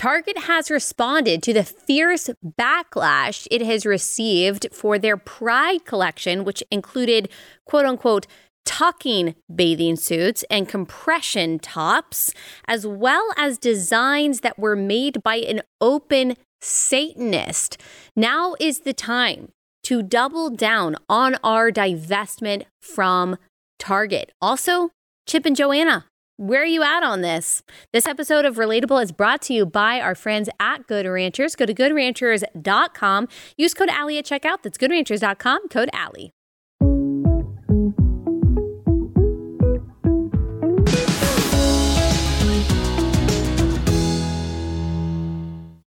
Target has responded to the fierce backlash it has received for their Pride collection, which included quote unquote tucking bathing suits and compression tops, as well as designs that were made by an open Satanist. Now is the time to double down on our divestment from Target. Also, Chip and Joanna where are you at on this? This episode of Relatable is brought to you by our friends at Good Ranchers. Go to goodranchers.com. Use code Allie at checkout. That's goodranchers.com, code Allie.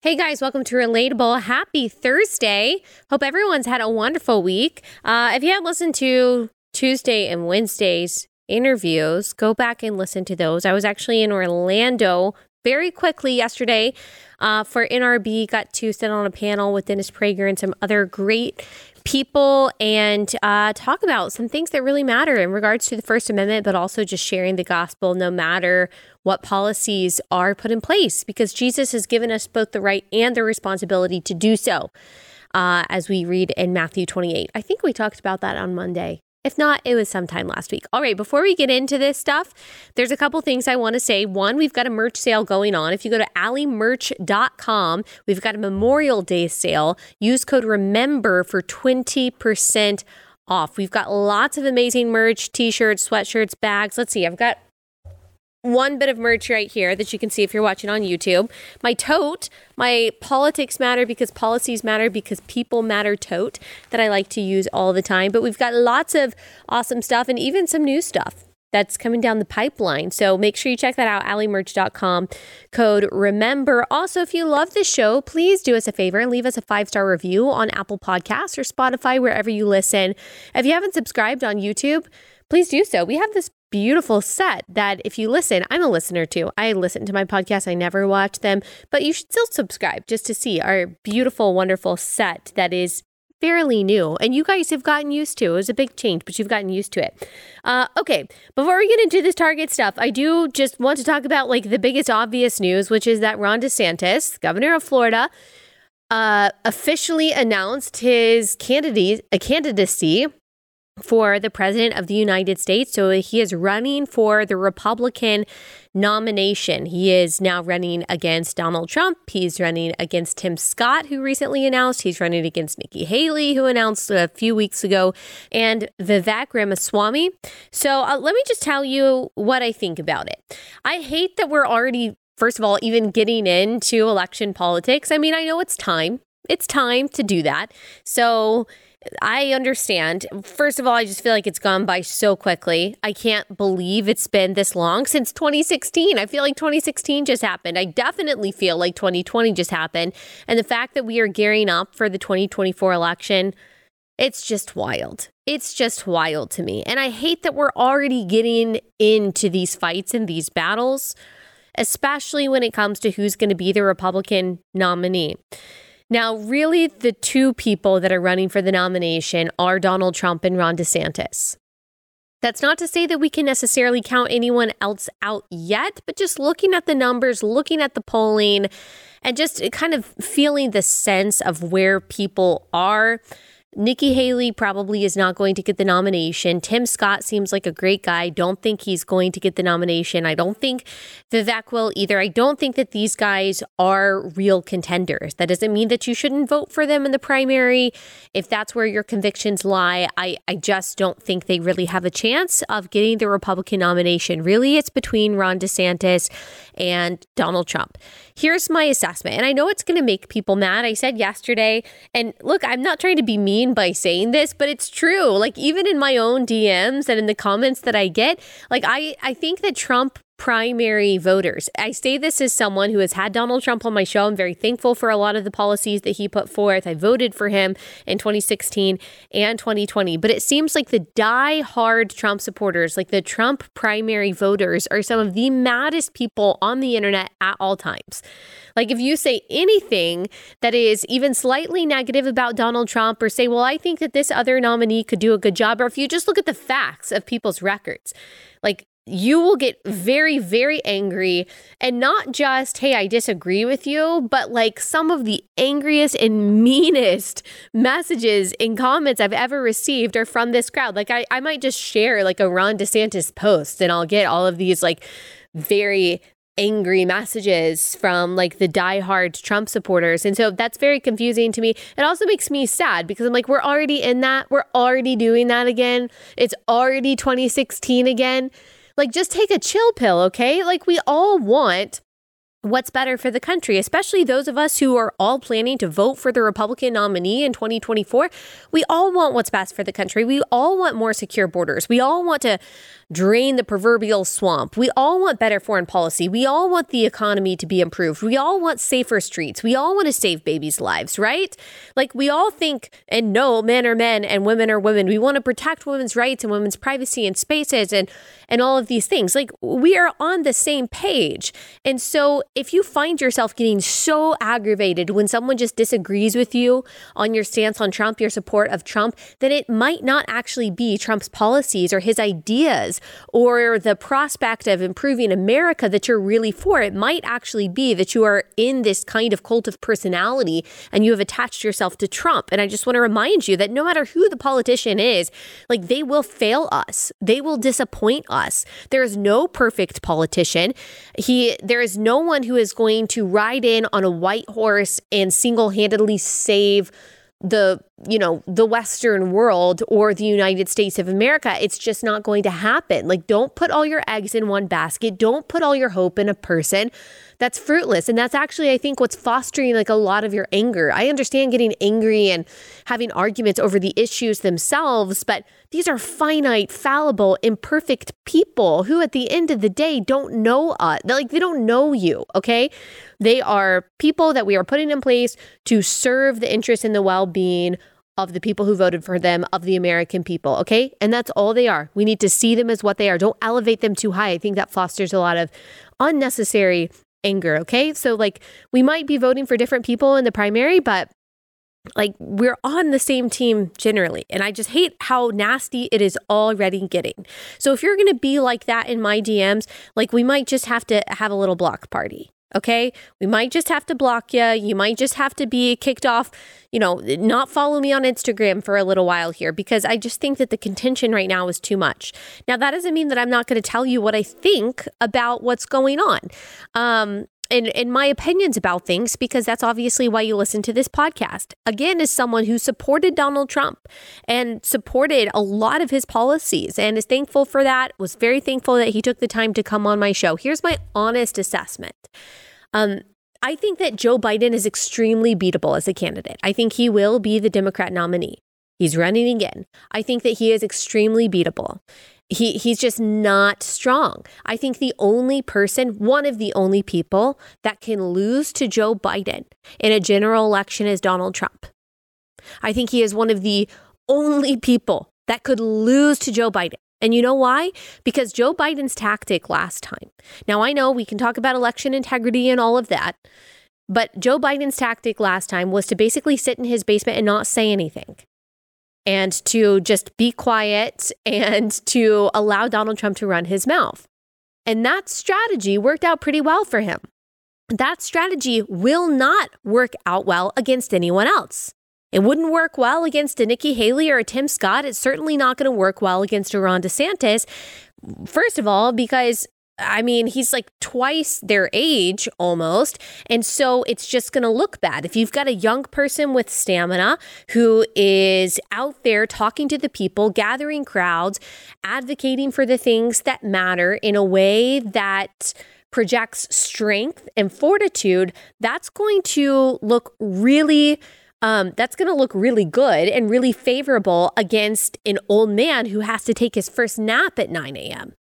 Hey guys, welcome to Relatable. Happy Thursday. Hope everyone's had a wonderful week. Uh, if you haven't listened to Tuesday and Wednesday's interviews, go back and listen to those. I was actually in Orlando very quickly yesterday uh, for NRB. Got to sit on a panel with Dennis Prager and some other great people and uh, talk about some things that really matter in regards to the First Amendment, but also just sharing the gospel no matter what policies are put in place, because Jesus has given us both the right and the responsibility to do so. Uh, as we read in Matthew 28. I think we talked about that on Monday. If not, it was sometime last week. All right, before we get into this stuff, there's a couple things I want to say. One, we've got a merch sale going on. If you go to alliemerch.com, we've got a Memorial Day sale. Use code REMEMBER for 20% off. We've got lots of amazing merch, t-shirts, sweatshirts, bags. Let's see. I've got one bit of merch right here that you can see if you're watching on YouTube. My tote, my politics matter because policies matter because people matter tote that I like to use all the time. But we've got lots of awesome stuff and even some new stuff that's coming down the pipeline. So make sure you check that out, alliemerch.com. Code remember. Also, if you love the show, please do us a favor and leave us a five star review on Apple Podcasts or Spotify, wherever you listen. If you haven't subscribed on YouTube, please do so. We have this beautiful set that if you listen, I'm a listener too. I listen to my podcast, I never watch them, but you should still subscribe just to see our beautiful, wonderful set that is fairly new and you guys have gotten used to. It was a big change, but you've gotten used to it. Uh, okay, before we get into this Target stuff, I do just want to talk about like the biggest obvious news, which is that Ron DeSantis, governor of Florida, uh, officially announced his a candidacy for the president of the United States. So he is running for the Republican nomination. He is now running against Donald Trump. He's running against Tim Scott, who recently announced. He's running against Nikki Haley, who announced a few weeks ago, and Vivek Ramaswamy. So uh, let me just tell you what I think about it. I hate that we're already, first of all, even getting into election politics. I mean, I know it's time. It's time to do that. So, I understand. First of all, I just feel like it's gone by so quickly. I can't believe it's been this long since 2016. I feel like 2016 just happened. I definitely feel like 2020 just happened. And the fact that we are gearing up for the 2024 election, it's just wild. It's just wild to me. And I hate that we're already getting into these fights and these battles, especially when it comes to who's going to be the Republican nominee. Now, really, the two people that are running for the nomination are Donald Trump and Ron DeSantis. That's not to say that we can necessarily count anyone else out yet, but just looking at the numbers, looking at the polling, and just kind of feeling the sense of where people are. Nikki Haley probably is not going to get the nomination. Tim Scott seems like a great guy. Don't think he's going to get the nomination. I don't think Vivek will either. I don't think that these guys are real contenders. That doesn't mean that you shouldn't vote for them in the primary if that's where your convictions lie. I, I just don't think they really have a chance of getting the Republican nomination. Really, it's between Ron DeSantis and Donald Trump. Here's my assessment. And I know it's going to make people mad. I said yesterday, and look, I'm not trying to be mean by saying this, but it's true. Like even in my own DMs and in the comments that I get, like I I think that Trump primary voters. I say this as someone who has had Donald Trump on my show. I'm very thankful for a lot of the policies that he put forth. I voted for him in 2016 and 2020. But it seems like the die-hard Trump supporters, like the Trump primary voters, are some of the maddest people on the internet at all times. Like if you say anything that is even slightly negative about Donald Trump or say, well, I think that this other nominee could do a good job, or if you just look at the facts of people's records, like you will get very, very angry. And not just, hey, I disagree with you, but like some of the angriest and meanest messages and comments I've ever received are from this crowd. Like, I, I might just share like a Ron DeSantis post and I'll get all of these like very angry messages from like the diehard Trump supporters. And so that's very confusing to me. It also makes me sad because I'm like, we're already in that. We're already doing that again. It's already 2016 again. Like, just take a chill pill, okay? Like, we all want what's better for the country, especially those of us who are all planning to vote for the Republican nominee in 2024. We all want what's best for the country. We all want more secure borders. We all want to drain the proverbial swamp. We all want better foreign policy. We all want the economy to be improved. We all want safer streets. We all want to save babies' lives, right? Like we all think and know men are men and women are women. We want to protect women's rights and women's privacy and spaces and and all of these things. Like we are on the same page. And so if you find yourself getting so aggravated when someone just disagrees with you on your stance on Trump, your support of Trump, then it might not actually be Trump's policies or his ideas or the prospect of improving America that you're really for. It might actually be that you are in this kind of cult of personality and you have attached yourself to Trump. And I just want to remind you that no matter who the politician is, like they will fail us, they will disappoint us. There is no perfect politician. He, there is no one who is going to ride in on a white horse and single handedly save the you know the western world or the united states of america it's just not going to happen. Like don't put all your eggs in one basket. Don't put all your hope in a person. That's fruitless. And that's actually i think what's fostering like a lot of your anger. I understand getting angry and having arguments over the issues themselves but these are finite fallible imperfect people who at the end of the day don't know uh, us like they don't know you okay? They are people that we are putting in place to serve the interests and the well-being of the people who voted for them, of the American people. Okay. And that's all they are. We need to see them as what they are. Don't elevate them too high. I think that fosters a lot of unnecessary anger. Okay. So, like, we might be voting for different people in the primary, but like we're on the same team generally. And I just hate how nasty it is already getting. So, if you're to be like that in my DMs, like, we might just have to have a little block party. Okay. We might just have to block you. You might just have to be kicked off, you know, not follow me on Instagram for a little while here because I just think that the contention right now is too much. Now, that doesn't mean that I'm not going to tell you what I think about what's going on. Um, and, and my opinions about things because that's obviously why you listen to this podcast. Again, as someone who supported Donald Trump and supported a lot of his policies and is thankful for that, was very thankful that he took the time to come on my show. Here's my honest assessment. Um, I think that Joe Biden is extremely beatable as a candidate. I think he will be the Democrat nominee. He's running again. I think that he is extremely beatable. He he's just not strong. I think the only person, one of the only people that can lose to Joe Biden in a general election is Donald Trump. I think he is one of the only people that could lose to Joe Biden. And you know why? Because Joe Biden's tactic last time. Now, I know we can talk about election integrity and all of that, but Joe Biden's tactic last time was to basically sit in his basement and not say anything and to just be quiet and to allow Donald Trump to run his mouth. And that strategy worked out pretty well for him. That strategy will not work out well against anyone else. It wouldn't work well against a Nikki Haley or a Tim Scott. It's certainly not going to work well against a Ron DeSantis. First of all, because I mean, he's like twice their age almost. And so it's just going to look bad. If you've got a young person with stamina who is out there talking to the people, gathering crowds, advocating for the things that matter in a way that projects strength and fortitude, that's going to look really um, that's going to look really good and really favorable against an old man who has to take his first nap at 9 a.m.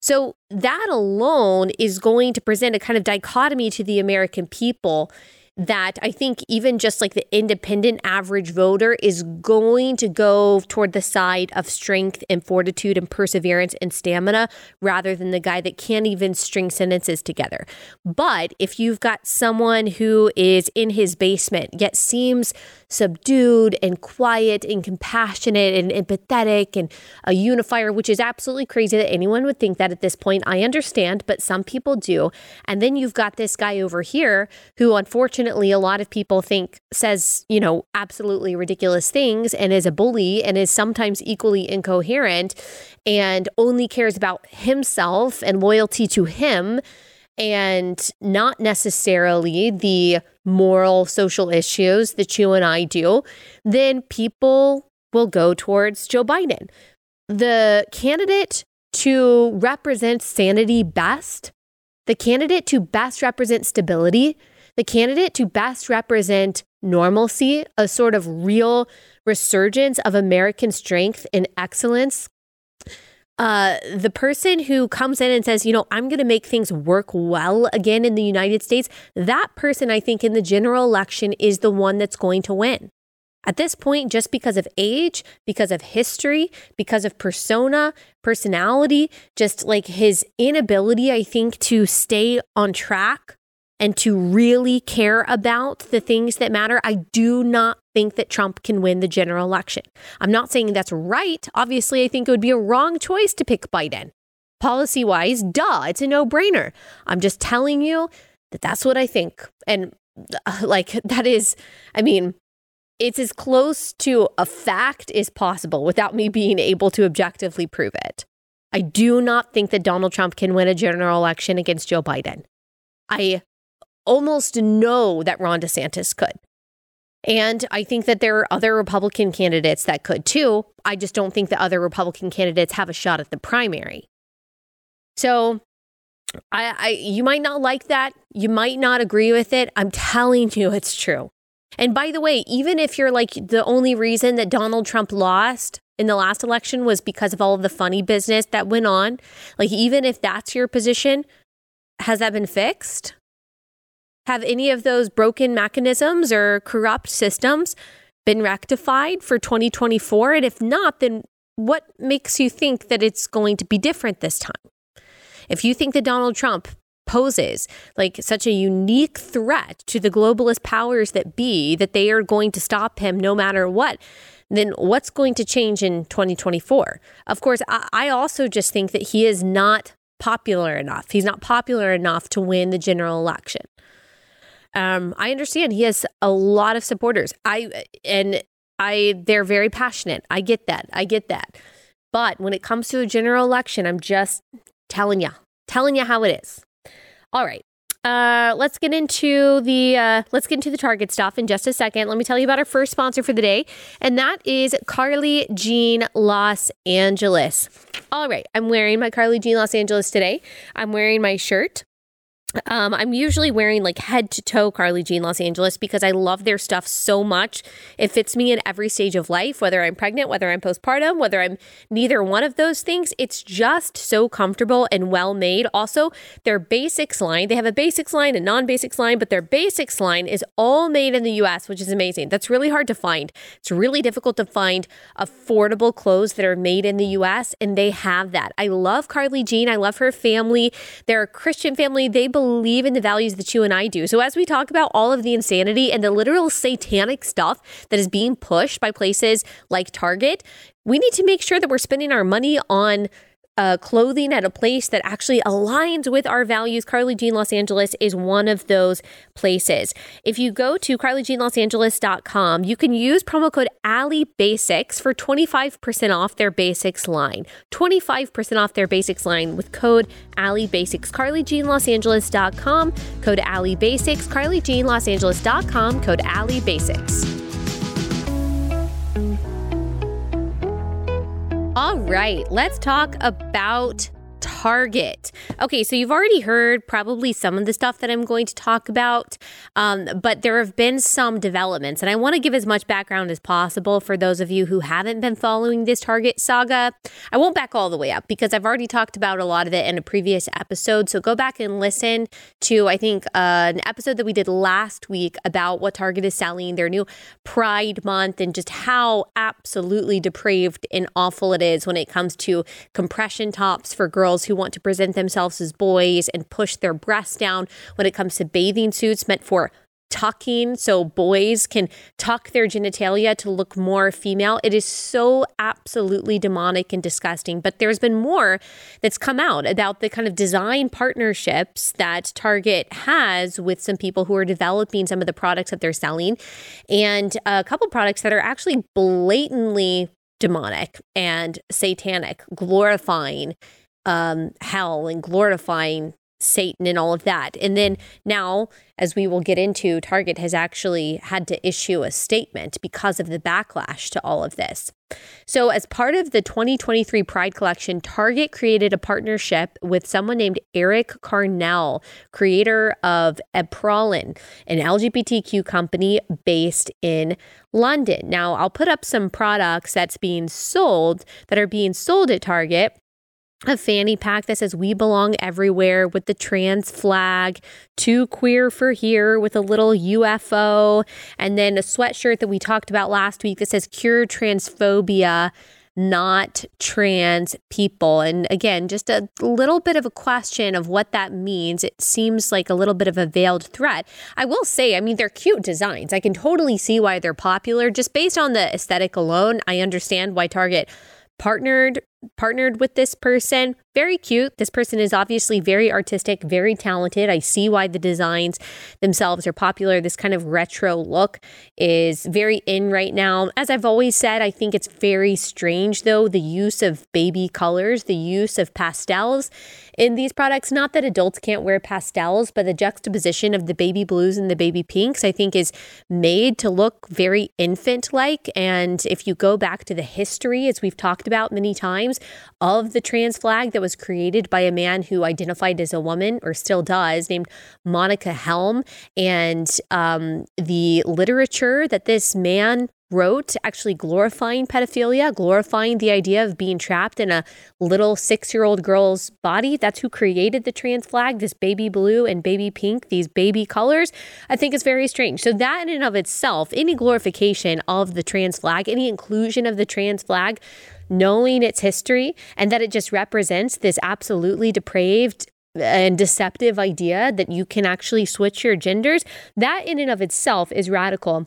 So, that alone is going to present a kind of dichotomy to the American people that I think even just like the independent average voter is going to go toward the side of strength and fortitude and perseverance and stamina rather than the guy that can't even string sentences together. But if you've got someone who is in his basement yet seems subdued and quiet and compassionate and empathetic and a unifier, which is absolutely crazy that anyone would think that at this point, I understand, but some people do. And then you've got this guy over here who, unfortunately, a lot of people think says, you know, absolutely ridiculous things and is a bully and is sometimes equally incoherent and only cares about himself and loyalty to him and not necessarily the moral social issues that you and I do, then people will go towards Joe Biden. The candidate to represent sanity best, the candidate to best represent stability, the candidate to best represent normalcy, a sort of real resurgence of American strength and excellence. Uh, the person who comes in and says, you know, I'm going to make things work well again in the United States, that person, I think, in the general election is the one that's going to win. At this point, just because of age, because of history, because of persona, personality, just like his inability, I think, to stay on track and to really care about the things that matter, I do not think that Trump can win the general election. I'm not saying that's right. Obviously, I think it would be a wrong choice to pick Biden. Policy wise, duh, it's a no brainer. I'm just telling you that that's what I think. And uh, like, that is, I mean, it's as close to a fact as possible without me being able to objectively prove it. I do not think that Donald Trump can win a general election against Joe Biden. I almost know that Ron DeSantis could. And I think that there are other Republican candidates that could too. I just don't think that other Republican candidates have a shot at the primary. So I, I you might not like that. You might not agree with it. I'm telling you it's true. And by the way, even if you're like the only reason that Donald Trump lost in the last election was because of all of the funny business that went on, like even if that's your position, has that been fixed? Have any of those broken mechanisms or corrupt systems been rectified for 2024? And if not, then what makes you think that it's going to be different this time? If you think that Donald Trump poses like such a unique threat to the globalist powers that be that they are going to stop him no matter what, then what's going to change in 2024? Of course, I also just think that he is not popular enough. He's not popular enough to win the general election. Um, I understand he has a lot of supporters. I and I they're very passionate. I get that. I get that. But when it comes to a general election, I'm just telling you, telling you how it is. All right. Uh, let's get into the uh, let's get into the Target stuff in just a second. Let me tell you about our first sponsor for the day, and that is Carly Jean Los Angeles. All right, I'm wearing my Carly Jean Los Angeles today. I'm wearing my shirt um, I'm usually wearing like head to toe Carly Jean Los Angeles because I love their stuff so much. It fits me in every stage of life, whether I'm pregnant, whether I'm postpartum, whether I'm neither one of those things. It's just so comfortable and well made. Also, their basics line, they have a basics line, a non basics line, but their basics line is all made in the US, which is amazing. That's really hard to find. It's really difficult to find affordable clothes that are made in the US, and they have that. I love Carly Jean. I love her family. They're a Christian family. They believe believe in the values that you and I do. So, as we talk about all of the insanity and the literal satanic stuff that is being pushed by places like Target, we need to make sure that we're spending our money on uh, clothing at a place that actually aligns with our values. Carly Jean Los Angeles is one of those places. If you go to carlyjeanlosangeles.com, you can use promo code Allie Basics for 25% off their basics line. 25% off their basics line with code Allie Basics. carlyjeanlosangeles.com, code Allie Basics. carlyjeanlosangeles.com, code Allie Basics. All right, let's talk about Target. Okay, so you've already heard probably some of the stuff that I'm going to talk about, um, but there have been some developments, and I want to give as much background as possible for those of you who haven't been following this Target saga. I won't back all the way up because I've already talked about a lot of it in a previous episode. So go back and listen to, I think, uh, an episode that we did last week about what Target is selling, their new Pride Month, and just how absolutely depraved and awful it is when it comes to compression tops for girls who want to present themselves as boys and push their breasts down when it comes to bathing suits meant for tucking so boys can tuck their genitalia to look more female. It is so absolutely demonic and disgusting. But there's been more that's come out about the kind of design partnerships that Target has with some people who are developing some of the products that they're selling and a couple products that are actually blatantly demonic and satanic, glorifying um, hell and glorifying Satan and all of that. And then now, as we will get into, Target has actually had to issue a statement because of the backlash to all of this. So, as part of the 2023 Pride Collection, Target created a partnership with someone named Erik Carnell, creator of Abprallen, an LGBTQ company based in London. Now, I'll put up some products that's being sold that are being sold at Target a fanny pack that says we belong everywhere with the trans flag, too queer for here with a little UFO, and then a sweatshirt that we talked about last week that says cure transphobia, not trans people. And again, just a little bit of a question of what that means. It seems like a little bit of a veiled threat. I will say, I mean, they're cute designs. I can totally see why they're popular. Just based on the aesthetic alone, I understand why Target partnered partnered with this person. Very cute. This person is obviously very artistic, very talented. I see why the designs themselves are popular. This kind of retro look is very in right now. As I've always said, I think it's very strange though the use of baby colors, the use of pastels in these products. Not that adults can't wear pastels, but the juxtaposition of the baby blues and the baby pinks, I think, is made to look very infant like. And if you go back to the history, as we've talked about many times, of the trans flag that was created by a man who identified as a woman or still does, named Monica Helm. And um, the literature that this man wrote actually glorifying pedophilia, glorifying the idea of being trapped in a little six year old girl's body. That's who created the trans flag, this baby blue and baby pink, these baby colors. I think is very strange. So, that in and of itself, any glorification of the trans flag, any inclusion of the trans flag, knowing its history and that it just represents this absolutely depraved and deceptive idea that you can actually switch your genders, that in and of itself is radical.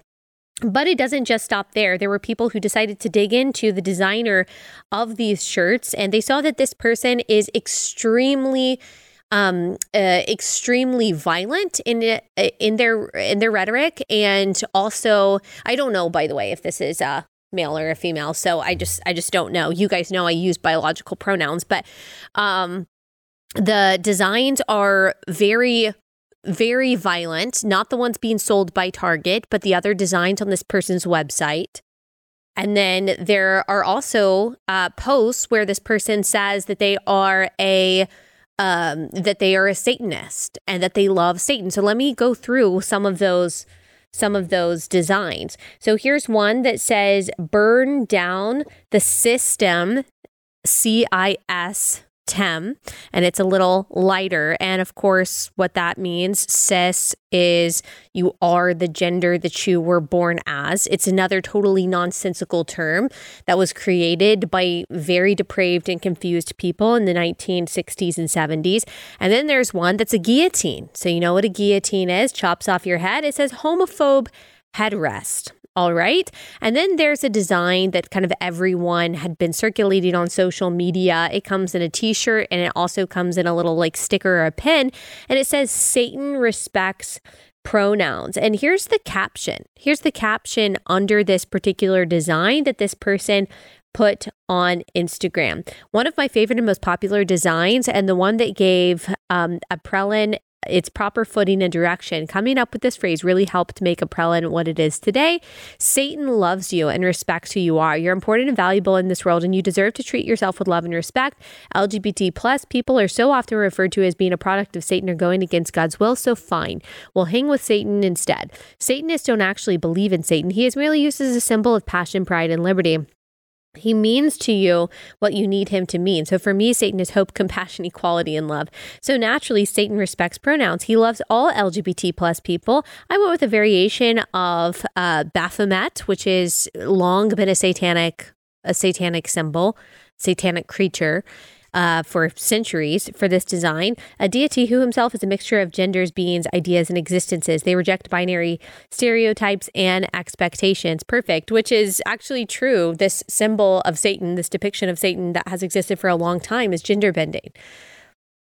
But it doesn't just stop there. There were people who decided to dig into the designer of these shirts, and they saw that this person is extremely um, uh, extremely violent in uh, in their in their rhetoric, and also I don't know. By the way, if this is uh, male or a female. So I just I just don't know. You guys know I use biological pronouns, but um the designs are very very violent, not the ones being sold by Target, but the other designs on this person's website. And then there are also uh, posts where this person says that they are a um, that they are a Satanist and that they love Satan. So let me go through some of those some of those designs. So here's one that says burn down the system C I S TEM, and it's a little lighter. And of course, what that means, cis, is you are the gender that you were born as. It's another totally nonsensical term that was created by very depraved and confused people in the 1960s and 70s. And then there's one that's a guillotine. So, you know what a guillotine is? Chops off your head. It says homophobe headrest. All right. And then there's a design that kind of everyone had been circulating on social media. It comes in a t shirt and it also comes in a little like sticker or a pin. And it says Satan respects pronouns. And here's the caption. Here's the caption under this particular design that this person put on Instagram. One of my favorite and most popular designs, and the one that gave um, Prelin its proper footing and direction. Coming up with this phrase really helped make a Abprallen what it is today. Satan loves you and respects who you are. You're important and valuable in this world, and you deserve to treat yourself with love and respect. LGBT plus people are so often referred to as being a product of Satan or going against God's will, so fine. We'll hang with Satan instead. Satanists don't actually believe in Satan. He is merely used as a symbol of passion, pride, and liberty. He means to you what you need him to mean. So for me, Satan is hope, compassion, equality, and love. So naturally, Satan respects pronouns. He loves all LGBT plus people. I went with a variation of uh, Baphomet, which is long been a satanic a satanic symbol, satanic creature uh, for centuries for this design. A deity who himself is a mixture of genders, beings, ideas, and existences. They reject binary stereotypes and expectations. Perfect, which is actually true. This symbol of Satan, this depiction of Satan that has existed for a long time, is gender bending.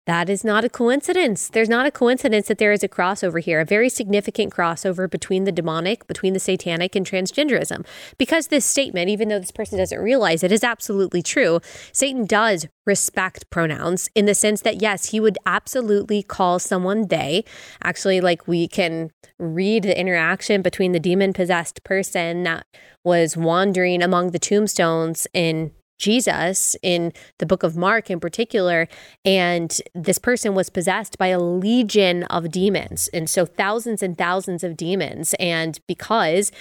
That is not a coincidence. There's not a coincidence that there is a crossover here, a very significant crossover between the demonic, between the satanic, and transgenderism. Because this statement, even though this person doesn't realize it, is absolutely true. Satan does respect pronouns in the sense that, yes, he would absolutely call someone they. Actually, like we can read the interaction between the demon possessed person that was wandering among the tombstones in Jesus in the book of Mark in particular. And this person was possessed by a legion of demons. And so thousands and thousands of demons. And because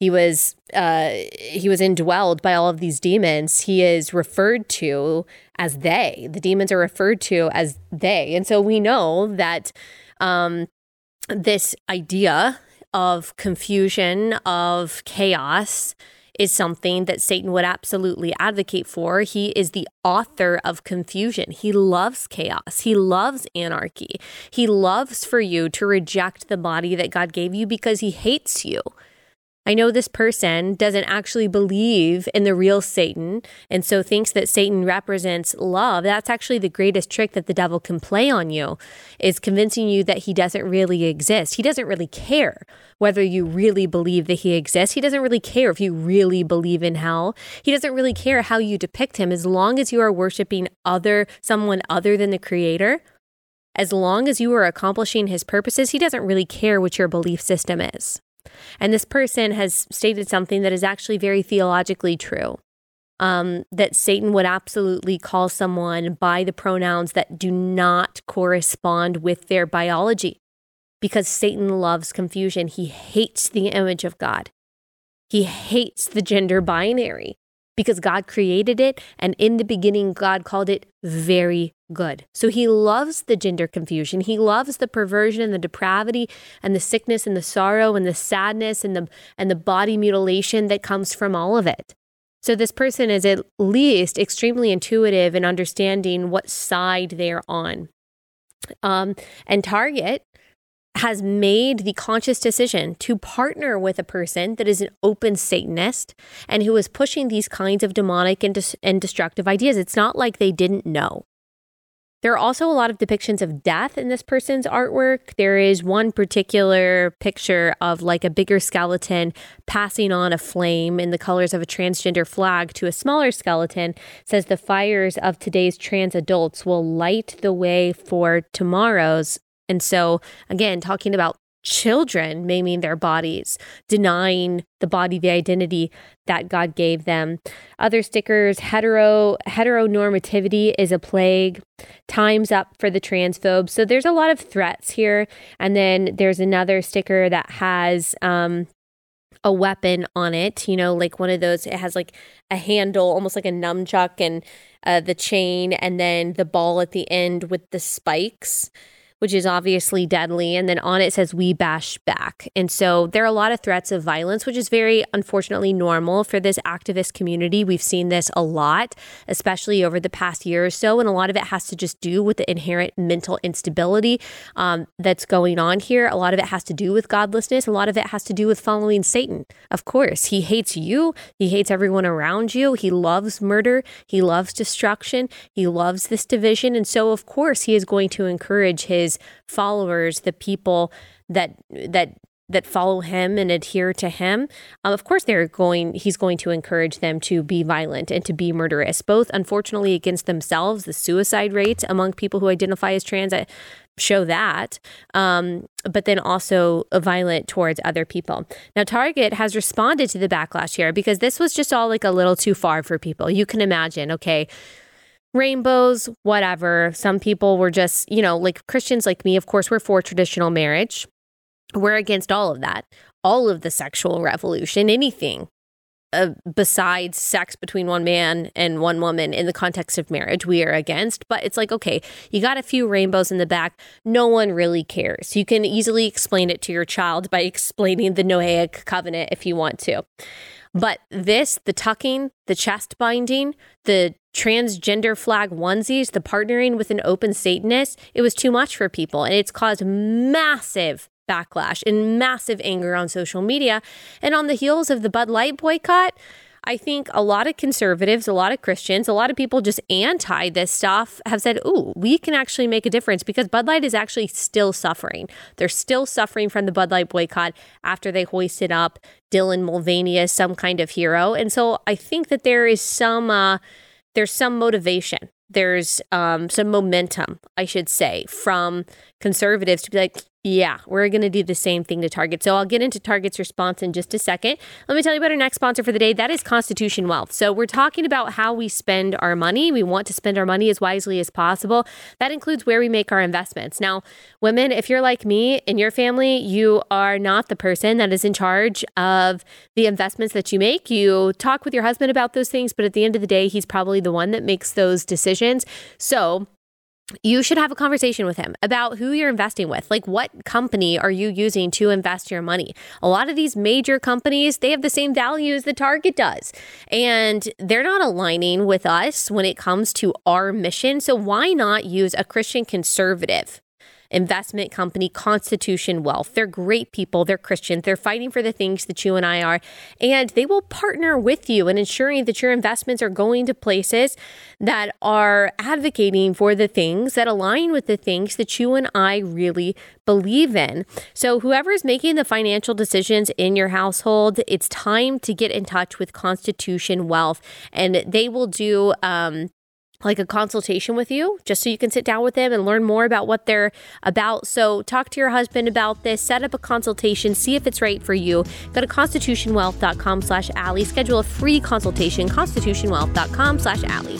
he was uh, he was indwelled by all of these demons. He is referred to as they. The demons are referred to as they, and so we know that um, this idea of confusion, of chaos, is something that Satan would absolutely advocate for. He is the author of confusion. He loves chaos. He loves anarchy. He loves for you to reject the body that God gave you because he hates you. I know this person doesn't actually believe in the real Satan and so thinks that Satan represents love. That's actually the greatest trick that the devil can play on you is convincing you that he doesn't really exist. He doesn't really care whether you really believe that he exists. He doesn't really care if you really believe in hell. He doesn't really care how you depict him as long as you are worshiping other someone other than the creator. As long as you are accomplishing his purposes, he doesn't really care what your belief system is. And this person has stated something that is actually very theologically true. Um, that Satan would absolutely call someone by the pronouns that do not correspond with their biology because Satan loves confusion. He hates the image of God, he hates the gender binary because God created it. And in the beginning, God called it very good. So he loves the gender confusion. He loves the perversion and the depravity and the sickness and the sorrow and the sadness and the, and the body mutilation that comes from all of it. So this person is at least extremely intuitive in understanding what side they're on. Um, and Target has made the conscious decision to partner with a person that is an open Satanist and who is pushing these kinds of demonic and, dis- and destructive ideas. It's not like they didn't know. There are also a lot of depictions of death in this person's artwork. There is one particular picture of like a bigger skeleton passing on a flame in the colors of a transgender flag to a smaller skeleton. It says the fires of today's trans adults will light the way for tomorrow's and so, again, talking about children maiming their bodies, denying the body the identity that God gave them. Other stickers, hetero heteronormativity is a plague. Time's up for the transphobes. So there's a lot of threats here. And then there's another sticker that has um, a weapon on it, you know, like one of those, it has like a handle, almost like a nunchuck and uh, the chain, and then the ball at the end with the spikes which is obviously deadly. And then on it says, We bash back. And so there are a lot of threats of violence, which is very unfortunately normal for this activist community. We've seen this a lot, especially over the past year or so. And a lot of it has to just do with the inherent mental instability um, that's going on here. A lot of it has to do with godlessness. A lot of it has to do with following Satan. Of course, he hates you, he hates everyone around you. He loves murder, he loves destruction, he loves this division. And so, of course, he is going to encourage his his followers, the people that that that follow him and adhere to him, um, of course they're going. He's going to encourage them to be violent and to be murderous, both unfortunately against themselves. The suicide rates among people who identify as trans uh, show that, um, but then also violent towards other people. Now, Target has responded to the backlash here because this was just all like a little too far for people. You can imagine, okay rainbows, whatever. Some people were just, you know, like Christians like me, of course, we're for traditional marriage. We're against all of that, all of the sexual revolution, anything uh, besides sex between one man and one woman in the context of marriage, we are against. But it's like, okay, you got a few rainbows in the back. No one really cares. You can easily explain it to your child by explaining the Noahic covenant if you want to. But this, the tucking, the chest binding, the transgender flag onesies, the partnering with an open Satanist, it was too much for people. And it's caused massive backlash and massive anger on social media. And on the heels of the Bud Light boycott, I think a lot of conservatives, a lot of Christians, a lot of people just anti this stuff have said, ooh, we can actually make a difference because Bud Light is actually still suffering. They're still suffering from the Bud Light boycott after they hoisted up Dylan Mulvaney as some kind of hero. And so I think that there is some, uh, there's some motivation. There's um, some momentum, I should say, from conservatives to be like, yeah, we're going to do the same thing to Target. So I'll get into Target's response in just a second. Let me tell you about our next sponsor for the day. That is Constitution Wealth. So we're talking about how we spend our money. We want to spend our money as wisely as possible. That includes where we make our investments. Now, women, if you're like me in your family, you are not the person that is in charge of the investments that you make. You talk with your husband about those things, but at the end of the day, he's probably the one that makes those decisions. So you should have a conversation with him about who you're investing with. Like, what company are you using to invest your money? A lot of these major companies, they have the same values that Target does, and they're not aligning with us when it comes to our mission. So, why not use a Christian conservative investment company, Constitution Wealth. They're great people. They're Christians. They're fighting for the things that you and I are. And they will partner with you in ensuring that your investments are going to places that are advocating for the things that align with the things that you and I really believe in. So, whoever is making the financial decisions in your household, it's time to get in touch with Constitution Wealth, and they will do um, like a consultation with you just so you can sit down with them and learn more about what they're about. So talk to your husband about this, set up a consultation, see if it's right for you. Go to constitutionwealth.com slash Allie. Schedule a free consultation, constitutionwealth.com slash Allie.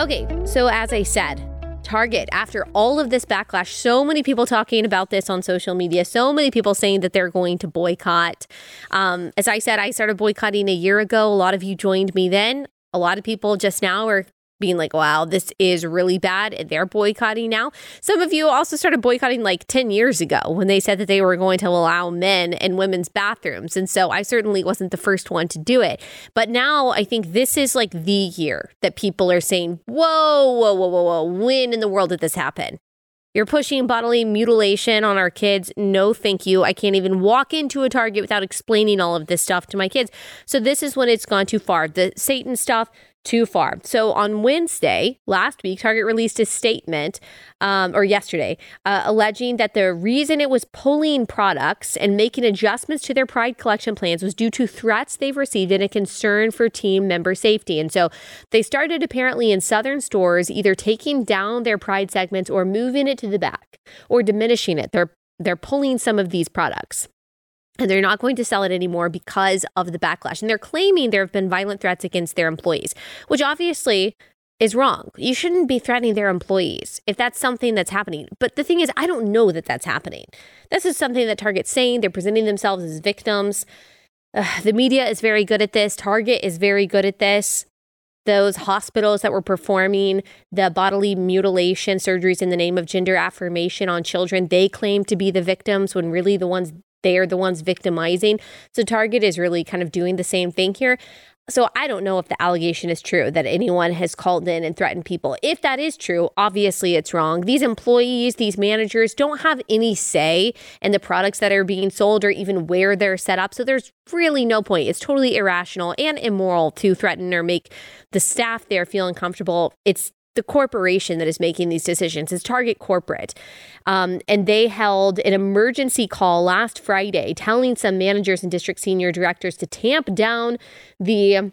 Okay, so as I said, Target, after all of this backlash, so many people talking about this on social media, so many people saying that they're going to boycott. Um, as I said, I started boycotting a year ago. A lot of you joined me then. A lot of people just now are being like, wow, this is really bad. And they're boycotting now. Some of you also started boycotting like 10 years ago when they said that they were going to allow men in women's bathrooms. And so I certainly wasn't the first one to do it. But now I think this is like the year that people are saying, whoa, whoa, whoa, whoa, whoa. When in the world did this happen? You're pushing bodily mutilation on our kids. No, thank you. I can't even walk into a Target without explaining all of this stuff to my kids. So, this is when it's gone too far. The Satan stuff, too far. So on Wednesday, last week, Target released a statement, um, or yesterday, uh, alleging that the reason it was pulling products and making adjustments to their Pride collection plans was due to threats they've received and a concern for team member safety. And so they started apparently in Southern stores either taking down their Pride segments or moving it to the back or diminishing it. They're they're pulling some of these products and they're not going to sell it anymore because of the backlash. And they're claiming there have been violent threats against their employees, which obviously is wrong. You shouldn't be threatening their employees if that's something that's happening. But the thing is, I don't know that that's happening. This is something that Target's saying. They're presenting themselves as victims. Uh, the media is very good at this. Target is very good at this. Those hospitals that were performing the bodily mutilation surgeries in the name of gender affirmation on children, they claim to be the victims when really the ones they are the ones victimizing. So Target is really kind of doing the same thing here. So I don't know if the allegation is true that anyone has called in and threatened people. If that is true, obviously it's wrong. These employees, these managers don't have any say in the products that are being sold or even where they're set up. So there's really no point. It's totally irrational and immoral to threaten or make the staff there feel uncomfortable. It's the corporation that is making these decisions. is Target Corporate. Um, and they held an emergency call last Friday telling some managers and district senior directors to tamp down the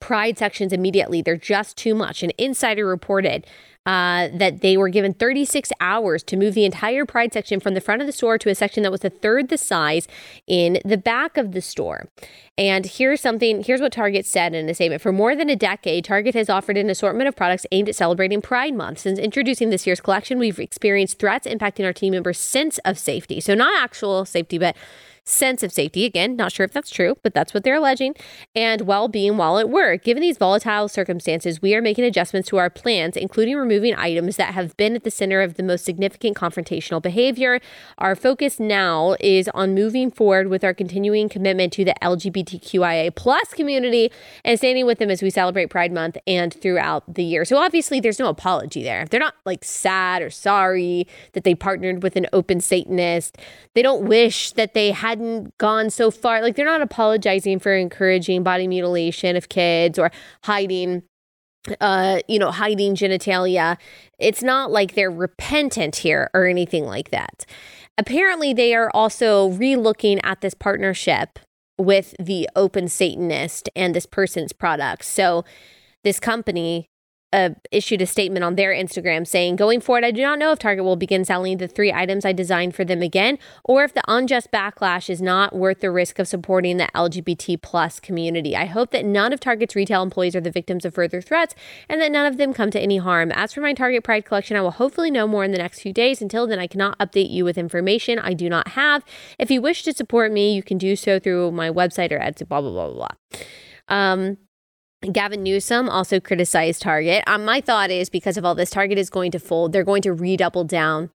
pride sections immediately. They're just too much. An insider reported uh, that they were given 36 hours to move the entire pride section from the front of the store to a section that was a third the size in the back of the store. And here's something, here's what Target said in a statement. For more than a decade, Target has offered an assortment of products aimed at celebrating Pride Month. Since introducing this year's collection, we've experienced threats impacting our team members' sense of safety. So, not actual safety, but sense of safety. Again, not sure if that's true, but that's what they're alleging, and well being while at work. Given these volatile circumstances, we are making adjustments to our plans, including removing items that have been at the center of the most significant confrontational behavior. Our focus now is on moving forward with our continuing commitment to the LGBTQIA plus community and standing with them as we celebrate Pride Month and throughout the year. So obviously, there's no apology there. They're not like sad or sorry that they partnered with an open Satanist. They don't wish that they had hadn't gone so far. Like they're not apologizing for encouraging body mutilation of kids or hiding uh you know hiding genitalia it's not like they're repentant here or anything like that apparently they are also relooking at this partnership with the open satanist and this person's products so this company uh, issued a statement on their Instagram saying, Going forward, I do not know if Target will begin selling the three items I designed for them again, or if the unjust backlash is not worth the risk of supporting the LGBT plus community. I hope that none of Target's retail employees are the victims of further threats and that none of them come to any harm. As for my Target Pride collection, I will hopefully know more in the next few days. Until then, I cannot update you with information I do not have. If you wish to support me, you can do so through my website or Etsy, blah, blah, blah, blah. Um, Gavin Newsom also criticized Target. Um, my thought is because of all this, Target is going to fold. They're going to redouble down.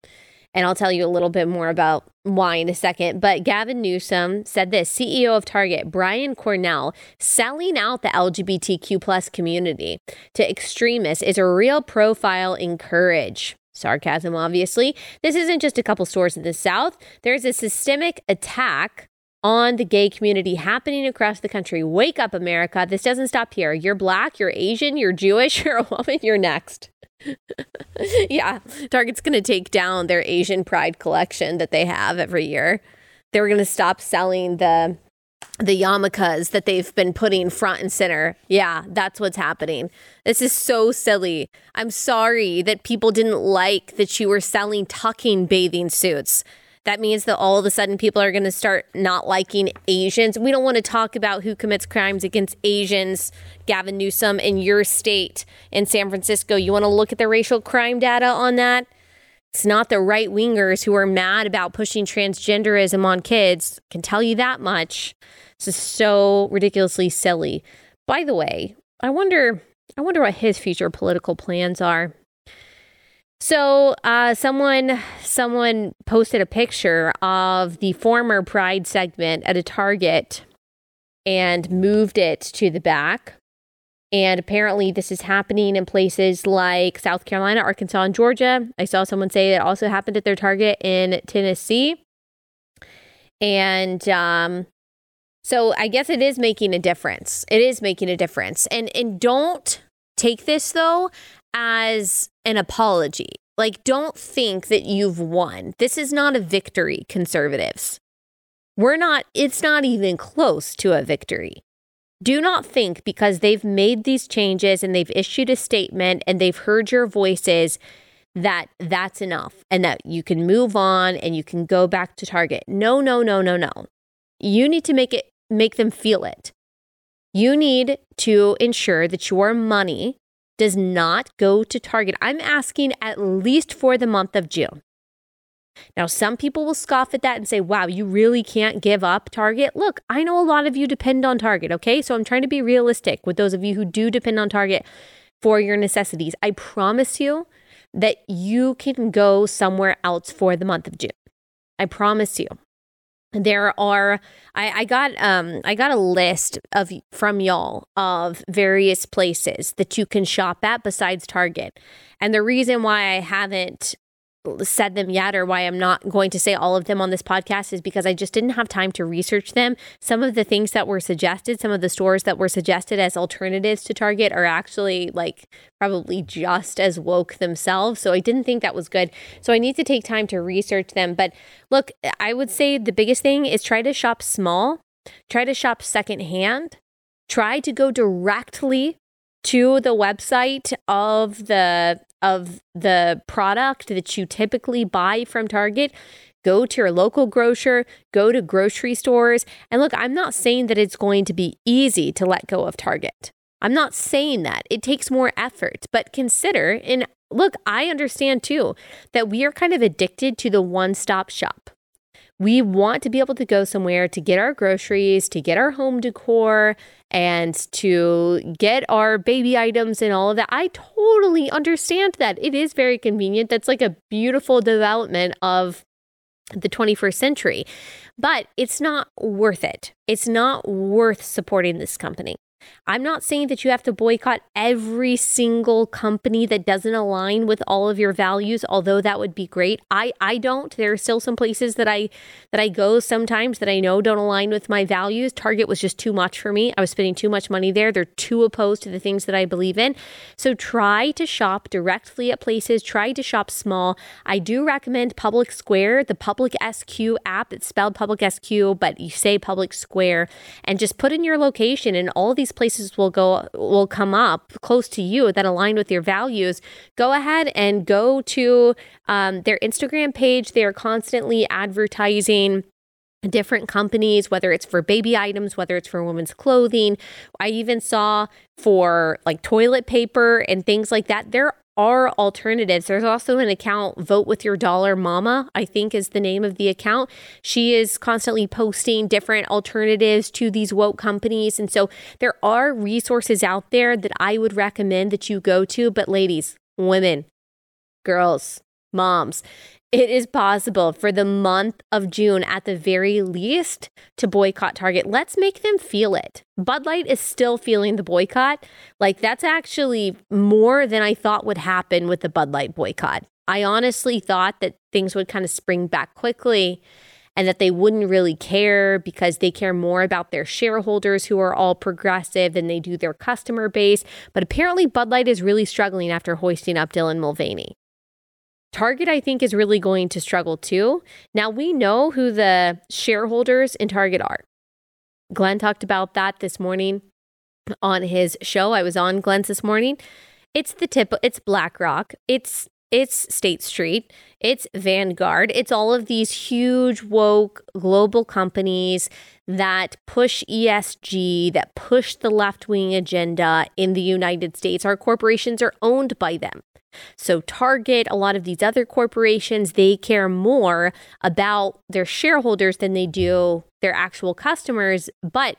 And I'll tell you a little bit more about why in a second. But Gavin Newsom said this CEO of Target, Brian Cornell, selling out the LGBTQ plus community to extremists is a real profile in courage. Sarcasm, obviously. This isn't just a couple stores in the South. There's a systemic attack on the gay community happening across the country. Wake up, America. This doesn't stop here. You're black, you're Asian, you're Jewish, you're a woman, you're next. yeah, Target's going to take down their Asian Pride collection that they have every year. They were going to stop selling the the yarmulkes that they've been putting front and center. Yeah, that's what's happening. This is so silly. I'm sorry that people didn't like that you were selling tucking bathing suits that means that all of a sudden people are going to start not liking Asians. We don't want to talk about who commits crimes against Asians, Gavin Newsom, in your state in San Francisco. You want to look at the racial crime data on that? It's not the right wingers who are mad about pushing transgenderism on kids. Can tell you that much. This is so ridiculously silly. By the way, I wonder I wonder what his future political plans are. So, uh, someone someone posted a picture of the former Pride segment at a Target and moved it to the back. And apparently, this is happening in places like South Carolina, Arkansas, and Georgia. I saw someone say it also happened at their Target in Tennessee. And um, so, I guess it is making a difference. It is making a difference. And and don't take this though as an apology. Like, don't think that you've won. This is not a victory, conservatives. We're not, it's not even close to a victory. Do not think because they've made these changes and they've issued a statement and they've heard your voices that that's enough and that you can move on and you can go back to Target. No, no, no, no, no. You need to make it, make them feel it. You need to ensure that your money does not go to Target. I'm asking at least for the month of June. Now, some people will scoff at that and say, wow, you really can't give up Target. Look, I know a lot of you depend on Target, okay? So I'm trying to be realistic with those of you who do depend on Target for your necessities. I promise you that you can go somewhere else for the month of June. I promise you there are I, I got um I got a list of from y'all of various places that you can shop at besides Target. And the reason why I haven't said them yet or why I'm not going to say all of them on this podcast is because I just didn't have time to research them. Some of the things that were suggested, some of the stores that were suggested as alternatives to Target are actually like probably just as woke themselves. So I didn't think that was good. So I need to take time to research them. But look, I would say the biggest thing is try to shop small, try to shop secondhand, try to go directly to the website of the of the product that you typically buy from Target, go to your local grocer, go to grocery stores. And look, I'm not saying that it's going to be easy to let go of Target. I'm not saying that. It takes more effort, but consider and look, I understand too that we are kind of addicted to the one stop shop. We want to be able to go somewhere to get our groceries, to get our home decor, and to get our baby items and all of that. I totally understand that. It is very convenient. That's like a beautiful development of the 21st century, but it's not worth it. It's not worth supporting this company. I'm not saying that you have to boycott every single company that doesn't align with all of your values, although that would be great. I I don't. There are still some places that I that I go sometimes that I know don't align with my values. Target was just too much for me. I was spending too much money there. They're too opposed to the things that I believe in. So try to shop directly at places, try to shop small. I do recommend Public Square, the Public SQ app. It's spelled Public SQ, but you say Public Square and just put in your location and all these places will go will come up close to you that align with your values go ahead and go to um, their instagram page they are constantly advertising different companies, whether it's for baby items, whether it's for women's clothing. I even saw for like toilet paper and things like that. There are alternatives. There's also an account, Vote with Your Dollar Mama, I think is the name of the account. She is constantly posting different alternatives to these woke companies. And so there are resources out there that I would recommend that you go to. But ladies, women, girls, moms, it is possible for the month of June, at the very least, to boycott Target. Let's make them feel it. Bud Light is still feeling the boycott. Like, that's actually more than I thought would happen with the Bud Light boycott. I honestly thought that things would kind of spring back quickly and that they wouldn't really care because they care more about their shareholders who are all progressive than they do their customer base. But apparently, Bud Light is really struggling after hoisting up Dylan Mulvaney. Target, I think, is really going to struggle too. Now, we know who the shareholders in Target are. Glenn talked about that this morning on his show. I was on Glenn's this morning. It's the tip, it's BlackRock, it's it's State Street, it's Vanguard, it's all of these huge woke global companies that push ESG, that push the left wing agenda in the United States. Our corporations are owned by them. So, Target, a lot of these other corporations, they care more about their shareholders than they do their actual customers. But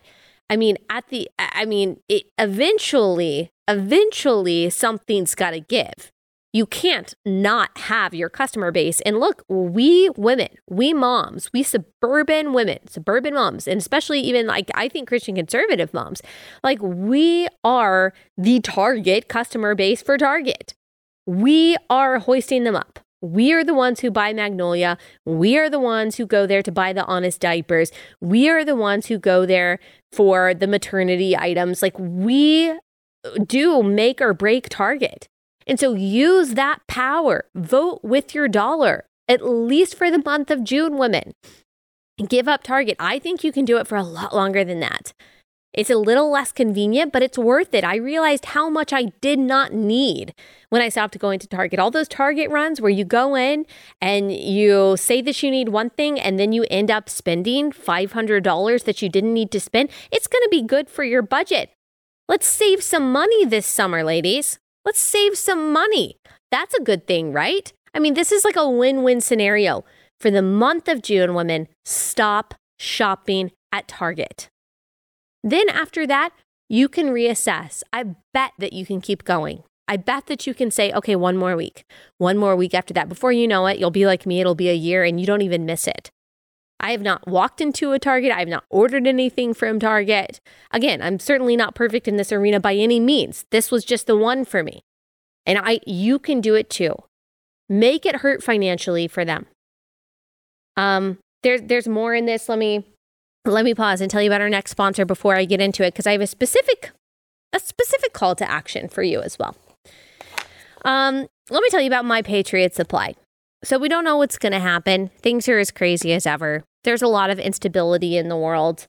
I mean, at the, I mean, it eventually, eventually something's got to give. You can't not have your customer base. And look, we women, we moms, we suburban women, suburban moms, and especially even like I think Christian conservative moms, like we are the target customer base for Target. We are hoisting them up. We are the ones who buy Magnolia. We are the ones who go there to buy the honest diapers. We are the ones who go there for the maternity items. Like we do make or break Target. And so use that power. Vote with your dollar, at least for the month of June, women. Give up Target. I think you can do it for a lot longer than that. It's a little less convenient, but it's worth it. I realized how much I did not need when I stopped going to Target. All those Target runs where you go in and you say that you need one thing and then you end up spending $500 that you didn't need to spend. It's going to be good for your budget. Let's save some money this summer, ladies. Let's save some money. That's a good thing, right? I mean, this is like a win win scenario. For the month of June, women, stop shopping at Target. Then after that, you can reassess. I bet that you can keep going. I bet that you can say, okay, one more week, one more week after that. Before you know it, you'll be like me, it'll be a year and you don't even miss it. I have not walked into a Target. I have not ordered anything from Target. Again, I'm certainly not perfect in this arena by any means. This was just the one for me. And I you can do it too. make it hurt financially for them. Um, there's there's more in this. Let me let me pause and tell you about our next sponsor before I get into it because I have a specific a specific call to action for you as well. Um, let me tell you about my Patriot Supply. So we don't know what's going to happen. Things are as crazy as ever. There's a lot of instability in the world.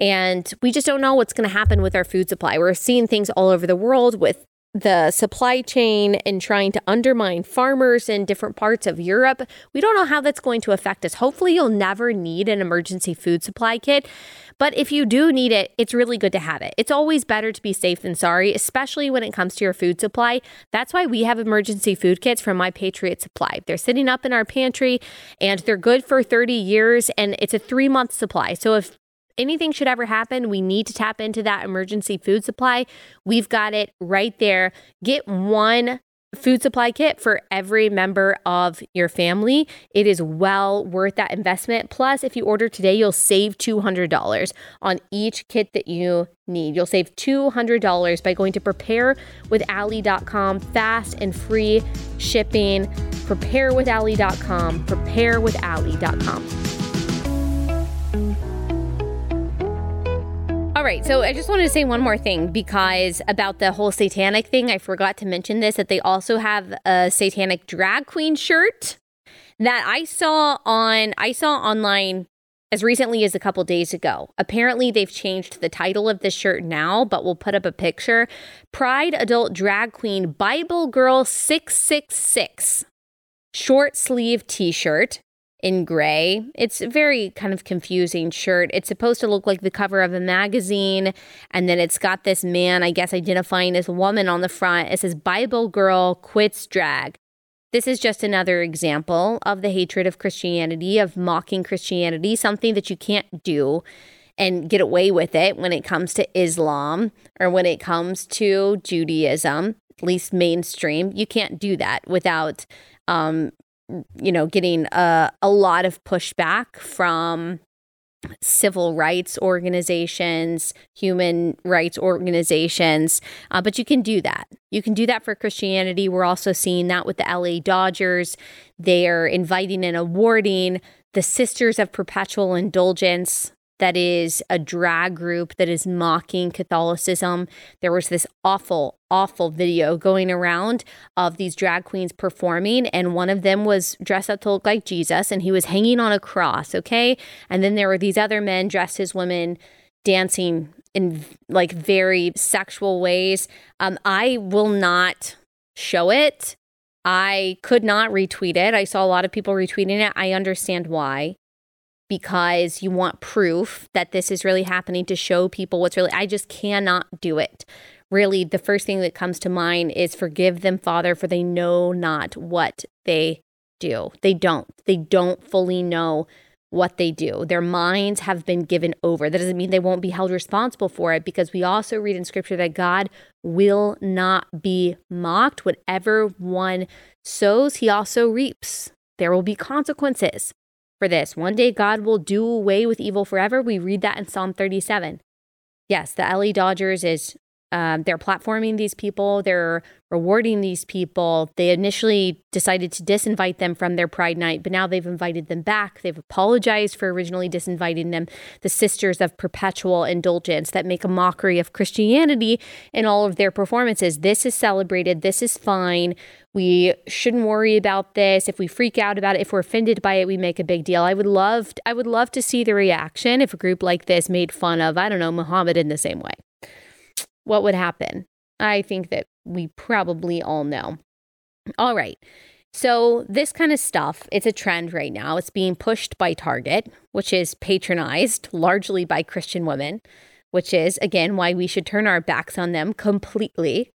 And we just don't know what's going to happen with our food supply. We're seeing things all over the world with the supply chain and trying to undermine farmers in different parts of Europe. We don't know how that's going to affect us. Hopefully, you'll never need an emergency food supply kit. But if you do need it, it's really good to have it. It's always better to be safe than sorry, especially when it comes to your food supply. That's why we have emergency food kits from My Patriot Supply. They're sitting up in our pantry and they're good for 30 years and it's a three month supply. So if anything should ever happen, we need to tap into that emergency food supply. We've got it right there. Get one food supply kit for every member of your family. It is well worth that investment. Plus, if you order today, you'll save $200 on each kit that you need. You'll save $200 by going to preparewithallie.com, fast and free shipping. Preparewithallie.com, preparewithallie.com. All right, so I just wanted to say one more thing because about the whole satanic thing, I forgot to mention this that they also have a satanic drag queen shirt that I saw on I saw online as recently as a couple days ago. Apparently, they've changed the title of the shirt now, but we'll put up a picture. Pride Adult Drag Queen Bible Girl 666 short sleeve t shirt in gray. It's a very kind of confusing shirt. It's supposed to look like the cover of a magazine, and then it's got this man, I guess, identifying as a woman on the front. It says Bible Girl Quits Drag. This is just another example of the hatred of Christianity, of mocking Christianity, something that you can't do and get away with it when it comes to Islam or when it comes to Judaism, at least mainstream. You can't do that without um, you know, getting a, a lot of pushback from civil rights organizations, human rights organizations. Uh, but you can do that. You can do that for Christianity. We're also seeing that with the LA Dodgers. They're inviting and awarding the Sisters of Perpetual Indulgence that is a drag group that is mocking Catholicism. There was this awful, awful video going around of these drag queens performing, and one of them was dressed up to look like Jesus, and he was hanging on a cross, okay? And then there were these other men dressed as women dancing in like very sexual ways. Um, I will not show it. I could not retweet it. I saw a lot of people retweeting it. I understand why because you want proof that this is really happening to show people what's really, I just cannot do it. Really, the first thing that comes to mind is forgive them, Father, for they know not what they do. They don't. They don't fully know what they do. Their minds have been given over. That doesn't mean they won't be held responsible for it because we also read in scripture that God will not be mocked. Whatever one sows, he also reaps. There will be consequences for this. One day God will do away with evil forever. We read that in Psalm 37. Yes, the LA Dodgers is um, they're platforming these people, they're rewarding these people. They initially decided to disinvite them from their Pride Night, but now they've invited them back. They've apologized for originally disinviting them. The Sisters of Perpetual Indulgence that make a mockery of Christianity in all of their performances. This is celebrated. This is fine. We shouldn't worry about this. If we freak out about it, if we're offended by it, we make a big deal. I would love I would love to see the reaction if a group like this made fun of, I don't know, Muhammad in the same way what would happen? I think that we probably all know. All right. So, this kind of stuff, it's a trend right now. It's being pushed by Target, which is patronized largely by Christian women, which is, again, why we should turn our backs on them completely.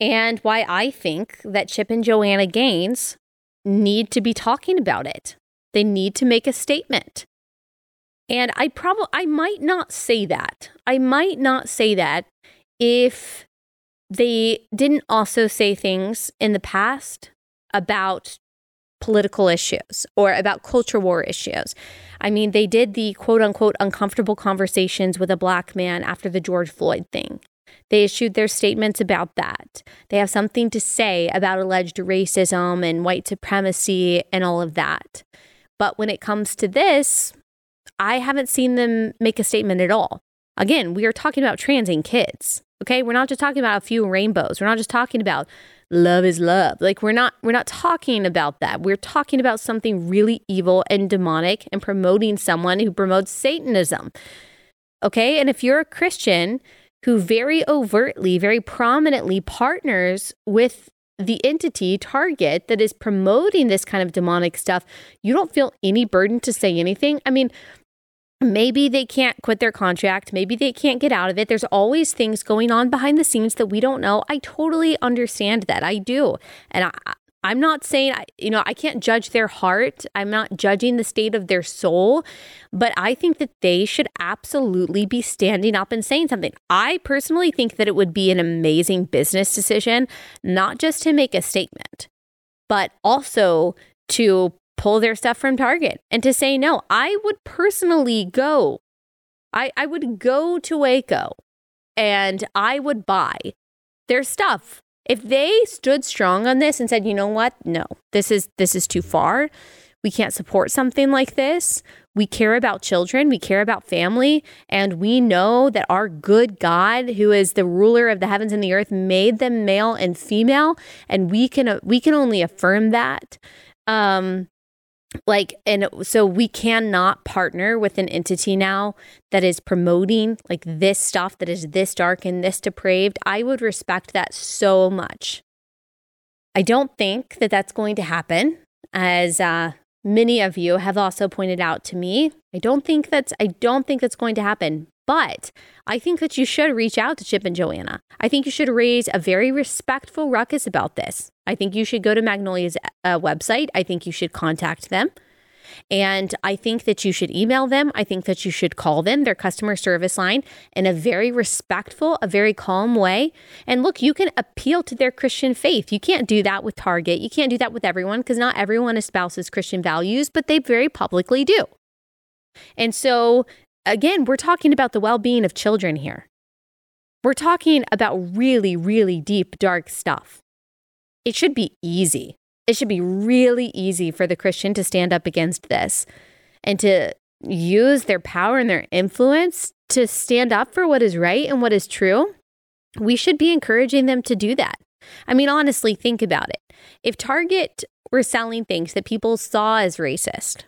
And why I think that Chip and Joanna Gaines need to be talking about it. They need to make a statement. And I probably I might not say that. I might not say that if they didn't also say things in the past about political issues or about culture war issues. I mean, they did the quote unquote uncomfortable conversations with a black man after the George Floyd thing. They issued their statements about that. They have something to say about alleged racism and white supremacy and all of that. But when it comes to this, I haven't seen them make a statement at all. Again, we are talking about transing kids. Okay? We're not just talking about a few rainbows. We're not just talking about love is love. Like we're not we're not talking about that. We're talking about something really evil and demonic and promoting someone who promotes satanism. Okay? And if you're a Christian who very overtly, very prominently partners with the entity target that is promoting this kind of demonic stuff, you don't feel any burden to say anything. I mean, Maybe they can't quit their contract. Maybe they can't get out of it. There's always things going on behind the scenes that we don't know. I totally understand that. I do. And I, I'm not saying, you know, I can't judge their heart. I'm not judging the state of their soul, but I think that they should absolutely be standing up and saying something. I personally think that it would be an amazing business decision, not just to make a statement, but also to pull their stuff from Target and to say no. I would personally go. I, I would go to Waco and I would buy their stuff. If they stood strong on this and said, you know what? No, this is this is too far. We can't support something like this. We care about children, we care about family, and we know that our good God, who is the ruler of the heavens and the earth, made them male and female, and we can we can only affirm that. Um, like and so we cannot partner with an entity now that is promoting like this stuff that is this dark and this depraved. I would respect that so much. I don't think that that's going to happen as uh, many of you have also pointed out to me. I don't think that's i don't think that's going to happen but I think that you should reach out to Chip and Joanna. I think you should raise a very respectful ruckus about this. I think you should go to Magnolia's uh, website. I think you should contact them. And I think that you should email them. I think that you should call them, their customer service line, in a very respectful, a very calm way. And look, you can appeal to their Christian faith. You can't do that with Target. You can't do that with everyone because not everyone espouses Christian values, but they very publicly do. And so again, we're talking about the well being of children here. We're talking about really, really deep, dark stuff. It should be easy. It should be really easy for the Christian to stand up against this and to use their power and their influence to stand up for what is right and what is true. We should be encouraging them to do that. I mean, honestly, think about it. If Target were selling things that people saw as racist,